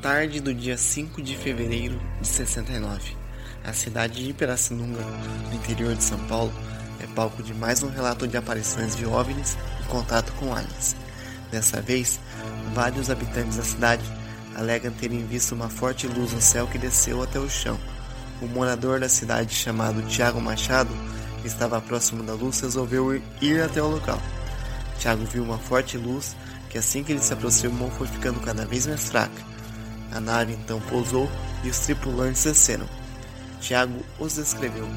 Tarde do dia 5 de fevereiro de 69, a cidade de Pirassununga, no interior de São Paulo, é palco de mais um relato de aparições de OVNIs contato com aliens. Dessa vez, vários habitantes da cidade alegam terem visto uma forte luz no céu que desceu até o chão. O morador da cidade, chamado Tiago Machado, que estava próximo da luz, resolveu ir até o local. Tiago viu uma forte luz que, assim que ele se aproximou, foi ficando cada vez mais fraca a nave então pousou e os tripulantes desceram. Tiago os descreveu.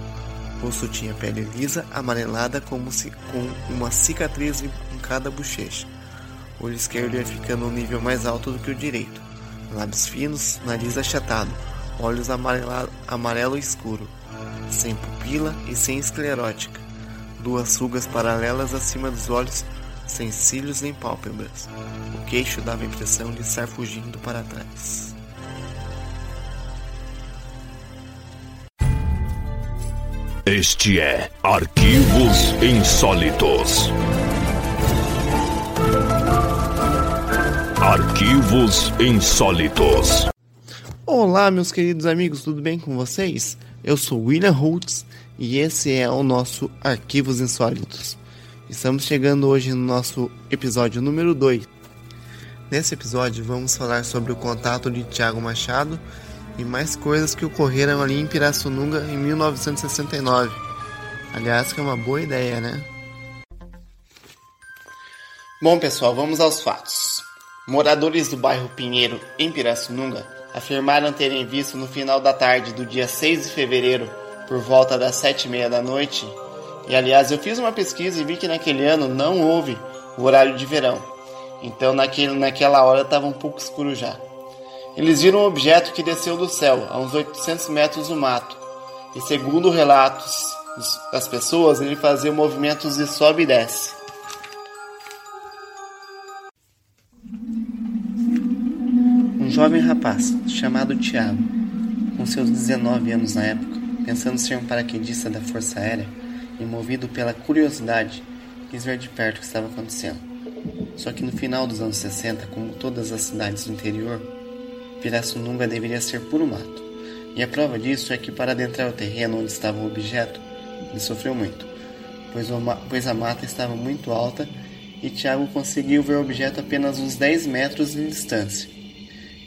Rosto tinha pele lisa, amarelada como se com uma cicatriz em cada bochecha. O olho esquerdo ia ficando um nível mais alto do que o direito. Lábios finos, nariz achatado, olhos amarelo escuro, sem pupila e sem esclerótica. Duas rugas paralelas acima dos olhos, sem cílios nem pálpebras. O queixo dava a impressão de estar fugindo para trás. Este é Arquivos Insólitos. Arquivos Insólitos. Olá, meus queridos amigos, tudo bem com vocês? Eu sou William Holtz e esse é o nosso Arquivos Insólitos. Estamos chegando hoje no nosso episódio número 2. Nesse episódio vamos falar sobre o contato de Tiago Machado e mais coisas que ocorreram ali em Pirassununga em 1969. Aliás, que é uma boa ideia, né? Bom, pessoal, vamos aos fatos. Moradores do bairro Pinheiro, em Pirassununga, afirmaram terem visto no final da tarde do dia 6 de fevereiro, por volta das sete e meia da noite, e aliás, eu fiz uma pesquisa e vi que naquele ano não houve o horário de verão. Então naquele, naquela hora estava um pouco escuro já. Eles viram um objeto que desceu do céu, a uns 800 metros do mato. E segundo relatos das pessoas, ele fazia movimentos de sobe e desce. Um jovem rapaz, chamado Tiago, com seus 19 anos na época, pensando ser um paraquedista da Força Aérea e movido pela curiosidade, quis ver de perto o que estava acontecendo. Só que no final dos anos 60, como todas as cidades do interior, Pirassununga deveria ser puro mato. E a prova disso é que para adentrar o terreno onde estava o objeto, ele sofreu muito, pois, pois a mata estava muito alta e Tiago conseguiu ver o objeto apenas uns 10 metros de distância.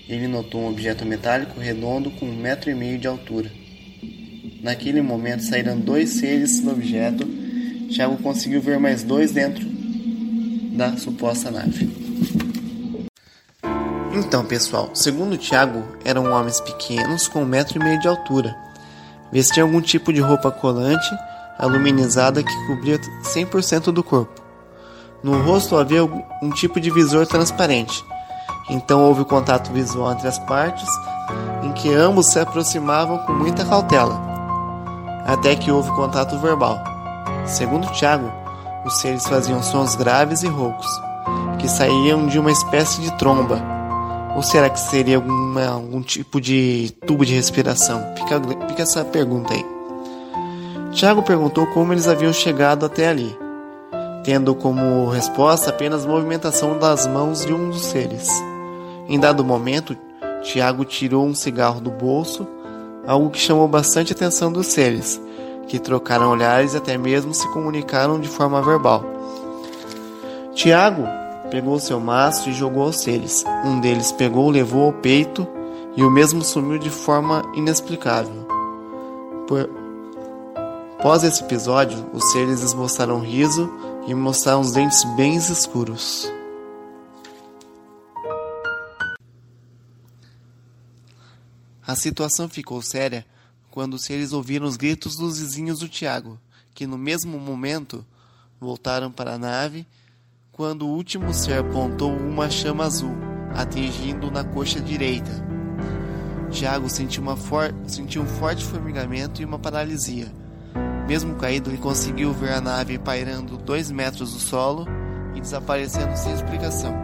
Ele notou um objeto metálico redondo com um metro e meio de altura. Naquele momento saíram dois seres do objeto. Tiago conseguiu ver mais dois dentro da suposta nave. Então, pessoal, segundo Tiago, eram homens pequenos com um metro e meio de altura. Vestiam algum tipo de roupa colante, aluminizada que cobria 100% do corpo. No rosto havia um tipo de visor transparente. Então houve contato visual entre as partes, em que ambos se aproximavam com muita cautela, até que houve contato verbal. Segundo Tiago, os seres faziam sons graves e roucos, que saíam de uma espécie de tromba ou será que seria alguma, algum tipo de tubo de respiração? Fica, fica essa pergunta aí. Tiago perguntou como eles haviam chegado até ali, tendo como resposta apenas movimentação das mãos de um dos seres. Em dado momento, Tiago tirou um cigarro do bolso, algo que chamou bastante atenção dos seres, que trocaram olhares e até mesmo se comunicaram de forma verbal. Tiago pegou seu maço e jogou aos seres. Um deles pegou, levou ao peito e o mesmo sumiu de forma inexplicável. Por... Após esse episódio, os seres esboçaram riso e mostraram os dentes bem escuros. A situação ficou séria quando os seres ouviram os gritos dos vizinhos do Tiago, que no mesmo momento voltaram para a nave quando o último ser apontou uma chama azul, atingindo na coxa direita. Tiago sentiu, for... sentiu um forte formigamento e uma paralisia. Mesmo caído, ele conseguiu ver a nave pairando dois metros do solo e desaparecendo sem explicação.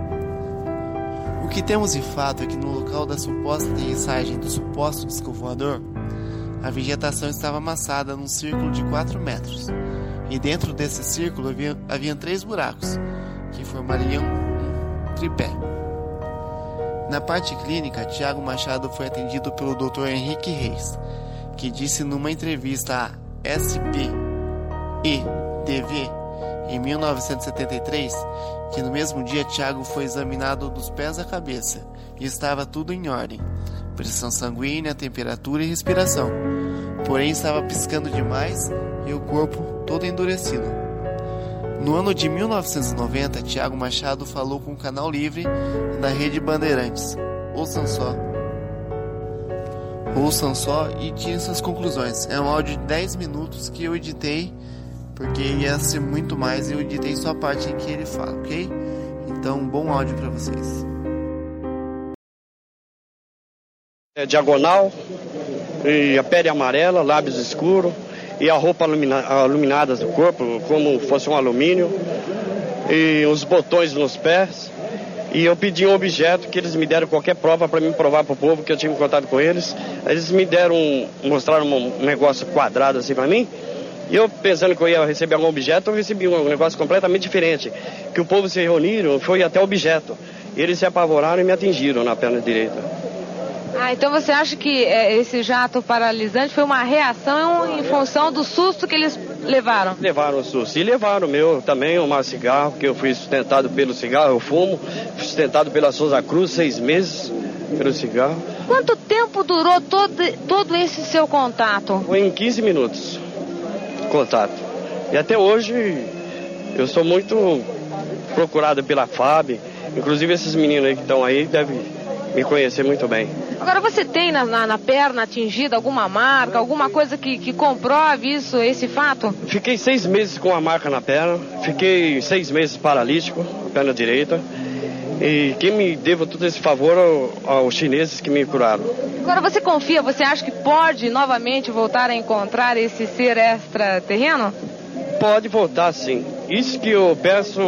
O que temos de fato é que no local da suposta aterrissagem do suposto disco voador, a vegetação estava amassada num círculo de 4 metros, e dentro desse círculo havia, três buracos, que formariam um tripé. Na parte clínica, Tiago Machado foi atendido pelo Dr. Henrique Reis, que disse numa entrevista à SPEDV em 1973 que no mesmo dia Tiago foi examinado dos pés à cabeça e estava tudo em ordem: pressão sanguínea, temperatura e respiração. Porém, estava piscando demais e o corpo todo endurecido. No ano de 1990, Tiago Machado falou com o Canal Livre na Rede Bandeirantes. Ouçam só. Ouçam só e tirem suas conclusões. É um áudio de 10 minutos que eu editei, porque ia ser muito mais e eu editei só a parte em que ele fala, ok? Então, bom áudio para vocês. É diagonal, e a pele amarela, lábios escuros e a roupa alumina, iluminada do corpo, como fosse um alumínio, e os botões nos pés. E eu pedi um objeto que eles me deram qualquer prova para me provar para o povo que eu tinha contato com eles. Eles me deram, um, mostraram um negócio quadrado assim para mim. E eu pensando que eu ia receber algum objeto, eu recebi um negócio completamente diferente. Que o povo se reuniram, foi até objeto. Eles se apavoraram e me atingiram na perna direita. Ah, então você acha que é, esse jato paralisante foi uma reação em função do susto que eles levaram? Levaram o susto. E levaram o meu também, um cigarro, que eu fui sustentado pelo cigarro, eu fumo, sustentado pela Souza Cruz, seis meses pelo cigarro. Quanto tempo durou todo, todo esse seu contato? Foi em 15 minutos, contato. E até hoje eu sou muito procurado pela FAB, inclusive esses meninos aí que estão aí devem me conhecer muito bem. Agora, você tem na, na, na, perna atingida alguma marca, alguma coisa que, que comprove isso, esse fato? Fiquei seis meses com a marca na perna, fiquei seis meses paralítico, perna direita. E quem me deva todo esse favor aos chineses que me curaram. Agora você confia, você acha que pode novamente voltar a encontrar esse ser extraterreno? Pode voltar sim. Isso que eu peço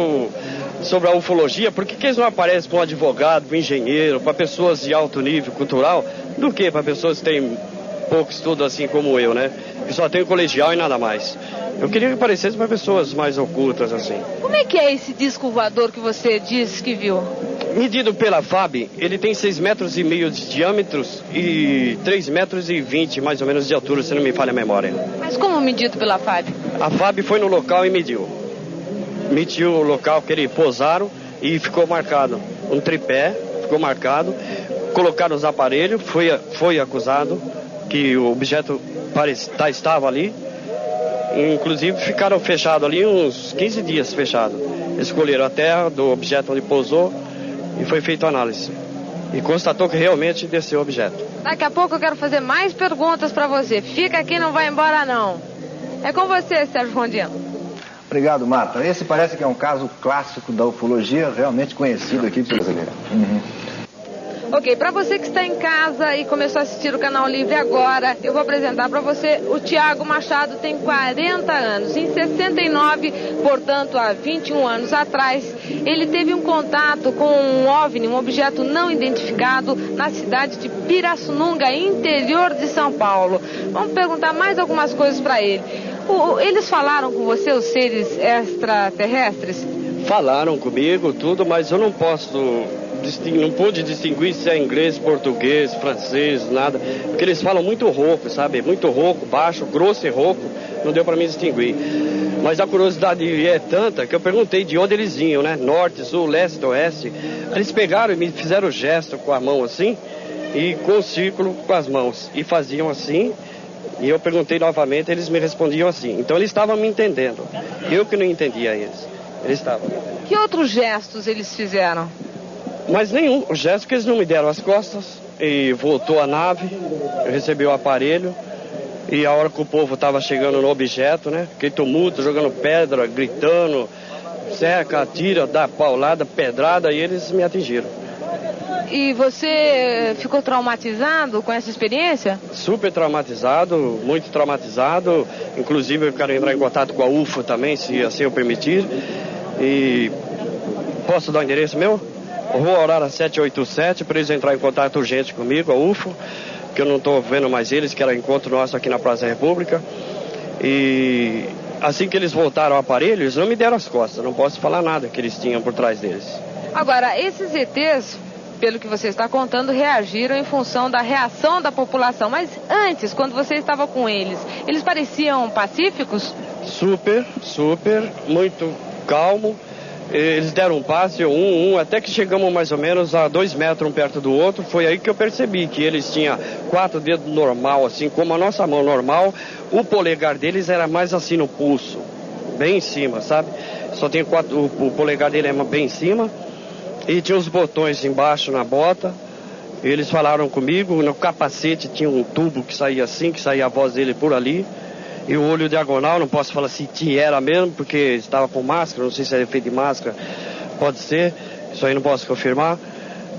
sobre a ufologia, por que, que eles não aparecem para um advogado, para um engenheiro, para pessoas de alto nível cultural, do que para pessoas que têm pouco estudo assim como eu, né? Que só tem o colegial e nada mais. Eu queria que aparecesse para pessoas mais ocultas assim. Como é que é esse disco voador que você disse que viu? Medido pela FAB, ele tem 6 metros e meio de diâmetros e 3 metros e 20 mais ou menos de altura, se não me falha a memória. Mas como medido pela FAB? A FAB foi no local e mediu mediu o local que eles pousaram e ficou marcado um tripé, ficou marcado, colocaram os aparelhos, foi, foi acusado que o objeto parece, tá, estava ali, inclusive ficaram fechados ali uns 15 dias fechados. Escolheram a terra do objeto onde pousou e foi feita a análise. E constatou que realmente desceu o objeto. Daqui a pouco eu quero fazer mais perguntas para você. Fica aqui, não vai embora não. É com você, Sérgio Rondino. Obrigado, Marta. Esse parece que é um caso clássico da ufologia, realmente conhecido aqui pelo brasileiro. Uhum. Ok, para você que está em casa e começou a assistir o Canal Livre agora, eu vou apresentar para você o Tiago Machado, tem 40 anos. Em 69, portanto, há 21 anos atrás, ele teve um contato com um OVNI, um objeto não identificado, na cidade de Pirassununga, interior de São Paulo. Vamos perguntar mais algumas coisas para ele. O, eles falaram com você, os seres extraterrestres? Falaram comigo, tudo, mas eu não posso não pude distinguir se é inglês, português, francês, nada, porque eles falam muito rouco, sabe? Muito rouco, baixo, grosso e rouco, não deu para mim distinguir. Mas a curiosidade é tanta que eu perguntei de onde eles vinham, né? Norte, sul, leste, oeste. Eles pegaram e me fizeram gesto com a mão assim e com o círculo com as mãos e faziam assim e eu perguntei novamente, eles me respondiam assim. Então eles estavam me entendendo. Eu que não entendia eles. Eles estavam. Que outros gestos eles fizeram? Mas nenhum. O gesto que eles não me deram as costas. E voltou a nave, eu recebi o aparelho. E a hora que o povo estava chegando no objeto, né? Aquele tumulto, jogando pedra, gritando, cerca, atira, dá paulada, pedrada, e eles me atingiram. E você ficou traumatizado com essa experiência? Super traumatizado, muito traumatizado. Inclusive eu quero entrar em contato com a UFO também, se assim eu permitir. E Posso dar o endereço meu? Rua Aurora 787, para eles entrar em contato urgente comigo, a UFO, que eu não estou vendo mais eles, que era encontro nosso aqui na Praça República. E assim que eles voltaram ao aparelho, eles não me deram as costas, não posso falar nada que eles tinham por trás deles. Agora, esses ETs, pelo que você está contando, reagiram em função da reação da população. Mas antes, quando você estava com eles, eles pareciam pacíficos? Super, super, muito calmo. Eles deram um passe, um, um, até que chegamos mais ou menos a dois metros um perto do outro. Foi aí que eu percebi que eles tinham quatro dedos normal, assim como a nossa mão normal. O polegar deles era mais assim no pulso, bem em cima, sabe? Só tem quatro, o, o polegar dele é bem em cima. E tinha os botões embaixo na bota. Eles falaram comigo, no capacete tinha um tubo que saía assim, que saía a voz dele por ali. E o olho diagonal, não posso falar se era mesmo, porque estava com máscara, não sei se era feito de máscara, pode ser, isso aí não posso confirmar.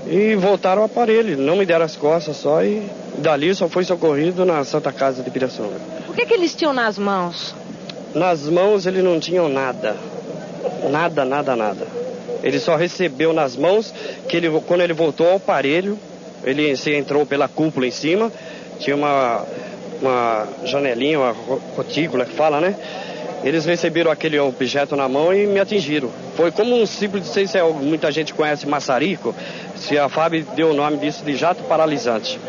E voltaram ao aparelho, não me deram as costas só e dali só foi socorrido na Santa Casa de Pirassununga. O que, que eles tinham nas mãos? Nas mãos eles não tinham nada. Nada, nada, nada. Ele só recebeu nas mãos que ele, quando ele voltou ao aparelho, ele se entrou pela cúpula em cima, tinha uma, uma janelinha, uma rotícula que fala, né? Eles receberam aquele objeto na mão e me atingiram. Foi como um simples, não sei se é, muita gente conhece maçarico, se a FAB deu o nome disso de jato paralisante.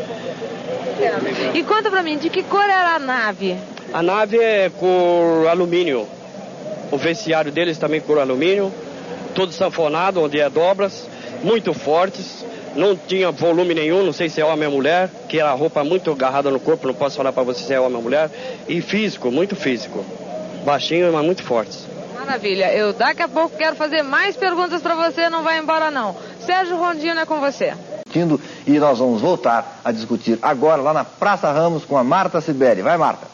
E conta pra mim, de que cor era a nave? A nave é cor alumínio. O vestiário deles também cor alumínio todo sanfonado, onde é dobras, muito fortes, não tinha volume nenhum, não sei se é homem ou mulher, que era roupa muito agarrada no corpo, não posso falar para você se é homem ou mulher, e físico, muito físico, baixinho, mas muito fortes. Maravilha, eu daqui a pouco quero fazer mais perguntas para você, não vai embora não. Sérgio Rondino é com você. E nós vamos voltar a discutir agora lá na Praça Ramos com a Marta Sibeli. Vai, Marta.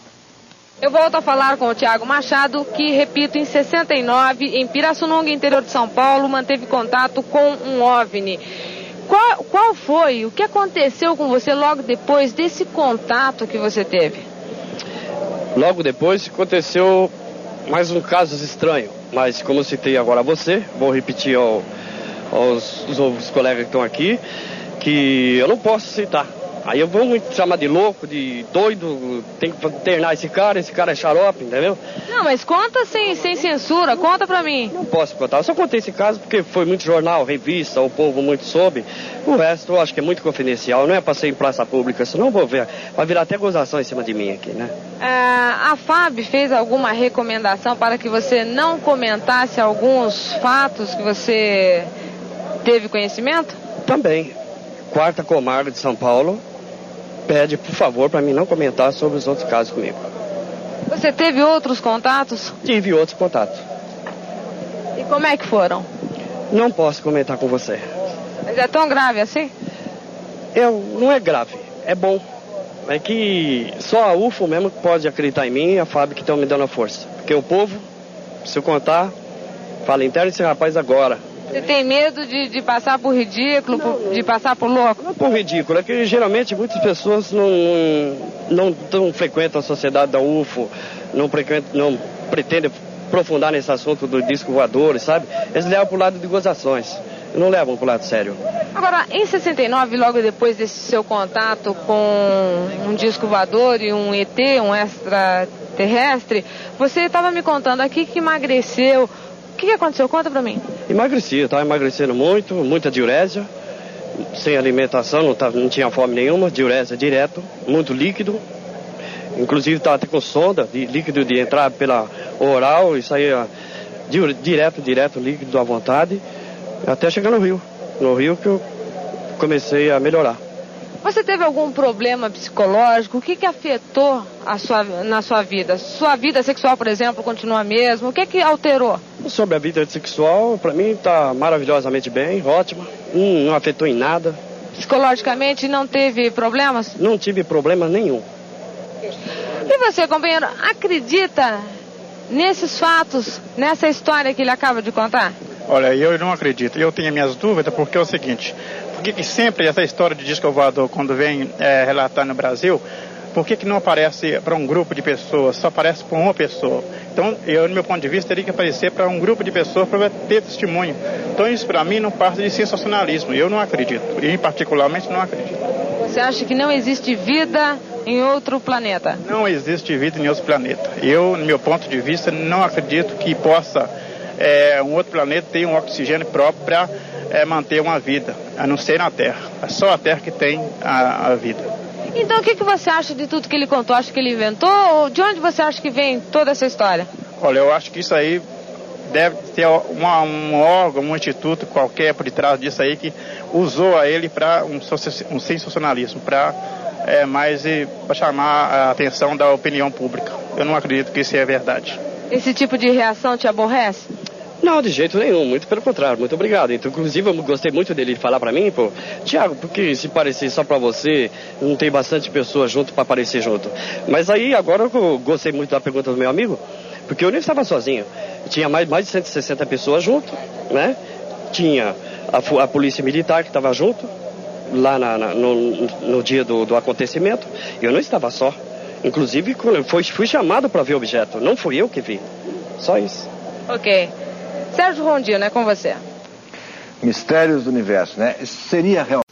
Eu volto a falar com o Tiago Machado, que, repito, em 69, em Pirassununga, interior de São Paulo, manteve contato com um OVNI. Qual, qual foi, o que aconteceu com você logo depois desse contato que você teve? Logo depois aconteceu mais um caso estranho, mas como eu citei agora a você, vou repetir ao, aos, aos colegas que estão aqui, que eu não posso citar, Aí eu vou me chamar de louco, de doido, tem que internar esse cara, esse cara é xarope, entendeu? Não, mas conta sem, sem censura, conta pra mim. Não posso contar, eu só contei esse caso porque foi muito jornal, revista, o povo muito soube. O resto eu acho que é muito confidencial, não é pra ser em praça pública, senão vou ver, vai virar até gozação em cima de mim aqui, né? É, a FAB fez alguma recomendação para que você não comentasse alguns fatos que você teve conhecimento? Também. Quarta Comarca de São Paulo, pede, por favor, para mim não comentar sobre os outros casos comigo. Você teve outros contatos? Tive outros contatos. E como é que foram? Não posso comentar com você. Mas é tão grave assim? Eu, não é grave, é bom. É que só a UFO mesmo pode acreditar em mim e a fábrica que estão me dando a força. Porque o povo, se eu contar, fala, interno esse rapaz agora. Você tem medo de, de passar por ridículo, não, de passar por louco? Não por ridículo, é que geralmente muitas pessoas não, não, não frequentam a sociedade da UFO, não, frequentam, não pretendem aprofundar nesse assunto do disco voador, sabe? Eles levam para o lado de gozações, não levam para o lado sério. Agora, em 69, logo depois desse seu contato com um disco voador e um ET, um extraterrestre, você estava me contando aqui que emagreceu o que, que aconteceu? Conta pra mim. Emagreci, eu tava emagrecendo muito, muita diurésia, sem alimentação, não, tava, não tinha fome nenhuma, diurésia direto, muito líquido. Inclusive estava até com sonda, de líquido de entrar pela oral e sair direto, direto, líquido à vontade, até chegar no rio. No rio que eu comecei a melhorar. Você teve algum problema psicológico? O que, que afetou a sua, na sua vida? Sua vida sexual, por exemplo, continua a mesma? O que, que alterou? Sobre a vida sexual, para mim está maravilhosamente bem, ótima. Hum, não afetou em nada. Psicologicamente não teve problemas? Não tive problema nenhum. E você, companheiro, acredita nesses fatos, nessa história que ele acaba de contar? Olha, eu não acredito. Eu tenho minhas dúvidas porque é o seguinte: que, que sempre essa história de disco voador, quando vem é, relatar no Brasil, por que, que não aparece para um grupo de pessoas, só aparece para uma pessoa? Então, eu, no meu ponto de vista, teria que aparecer para um grupo de pessoas para ter testemunho. Então, isso para mim não passa de sensacionalismo. Eu não acredito. E, particularmente, não acredito. Você acha que não existe vida em outro planeta? Não existe vida em outro planeta. Eu, no meu ponto de vista, não acredito que possa é, um outro planeta ter um oxigênio próprio para é, manter uma vida, a não ser na Terra. É só a Terra que tem a, a vida. Então, o que, que você acha de tudo que ele contou? Acha que ele inventou? Ou de onde você acha que vem toda essa história? Olha, eu acho que isso aí deve ter uma, um órgão, um instituto qualquer por detrás disso aí que usou a ele para um, um sensacionalismo, para é, mais para chamar a atenção da opinião pública. Eu não acredito que isso é verdade. Esse tipo de reação te aborrece? Não, de jeito nenhum, muito pelo contrário, muito obrigado. Então, inclusive, eu gostei muito dele falar para mim, pô, Tiago, porque se parecer só para você, não tem bastante pessoas junto para aparecer junto. Mas aí, agora eu gostei muito da pergunta do meu amigo, porque eu nem estava sozinho. Tinha mais, mais de 160 pessoas junto, né? Tinha a, a polícia militar que estava junto, lá na, na, no, no, dia do, do acontecimento. Eu não estava só. Inclusive, foi, fui chamado para ver o objeto, não fui eu que vi. Só isso. Ok. Sérgio Rondino, é com você. Mistérios do Universo, né? Seria realmente.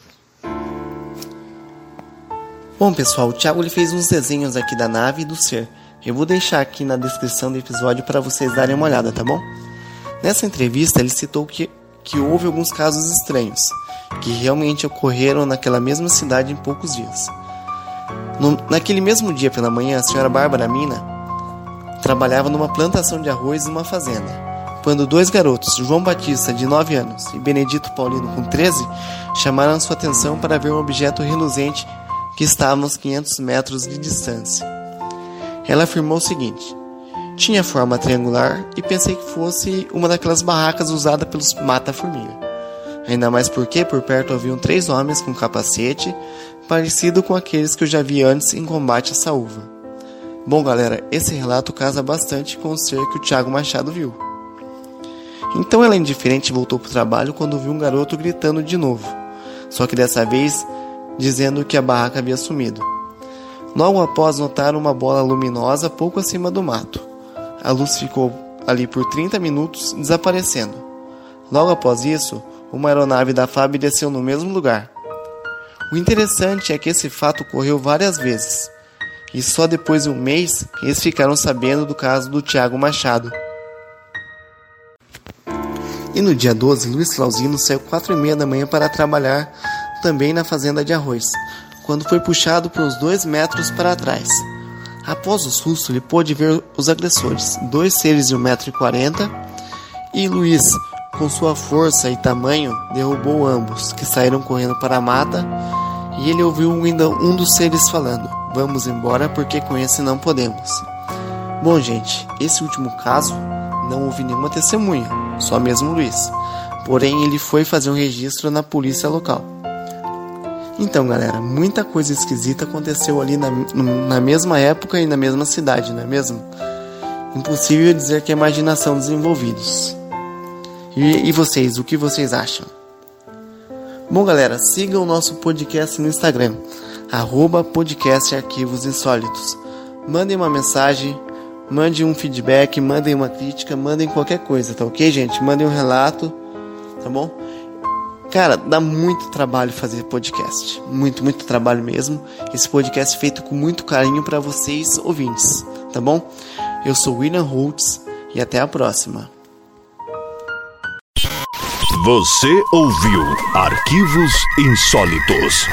Bom, pessoal, o Thiago ele fez uns desenhos aqui da nave e do ser. Eu vou deixar aqui na descrição do episódio para vocês darem uma olhada, tá bom? Nessa entrevista, ele citou que, que houve alguns casos estranhos, que realmente ocorreram naquela mesma cidade em poucos dias. No, naquele mesmo dia pela manhã, a senhora Bárbara Mina trabalhava numa plantação de arroz numa fazenda quando dois garotos, João Batista, de 9 anos, e Benedito Paulino, com 13, chamaram sua atenção para ver um objeto reluzente que estava a uns 500 metros de distância. Ela afirmou o seguinte: Tinha forma triangular e pensei que fosse uma daquelas barracas usadas pelos mata-formiga. Ainda mais porque por perto haviam três homens com capacete, parecido com aqueles que eu já vi antes em combate à saúva. Bom, galera, esse relato casa bastante com o ser que o Tiago Machado viu. Então ela indiferente voltou para o trabalho quando viu um garoto gritando de novo, só que dessa vez dizendo que a barraca havia sumido. Logo após notaram uma bola luminosa pouco acima do mato. A luz ficou ali por 30 minutos desaparecendo. Logo após isso, uma aeronave da FAB desceu no mesmo lugar. O interessante é que esse fato ocorreu várias vezes, e só depois de um mês eles ficaram sabendo do caso do Tiago Machado. E no dia 12, Luiz Flauzino saiu quatro e meia da manhã para trabalhar também na fazenda de arroz, quando foi puxado por uns dois metros para trás. Após o susto, ele pôde ver os agressores, dois seres de 1,40m, e Luiz, com sua força e tamanho, derrubou ambos, que saíram correndo para a mata, e ele ouviu ainda um dos seres falando: Vamos embora porque com esse não podemos. Bom, gente, esse último caso não houve nenhuma testemunha, só mesmo Luiz. Porém, ele foi fazer um registro na polícia local. Então, galera, muita coisa esquisita aconteceu ali na, na mesma época e na mesma cidade, não é mesmo? Impossível dizer que é imaginação dos envolvidos. E, e vocês, o que vocês acham? Bom, galera, sigam o nosso podcast no Instagram, arroba podcast Arquivos Insólitos. Mandem uma mensagem, Mande um feedback, mandem uma crítica, mandem qualquer coisa, tá ok, gente? Mandem um relato, tá bom? Cara, dá muito trabalho fazer podcast. Muito, muito trabalho mesmo. Esse podcast é feito com muito carinho para vocês ouvintes, tá bom? Eu sou William Holtz e até a próxima. Você ouviu Arquivos Insólitos.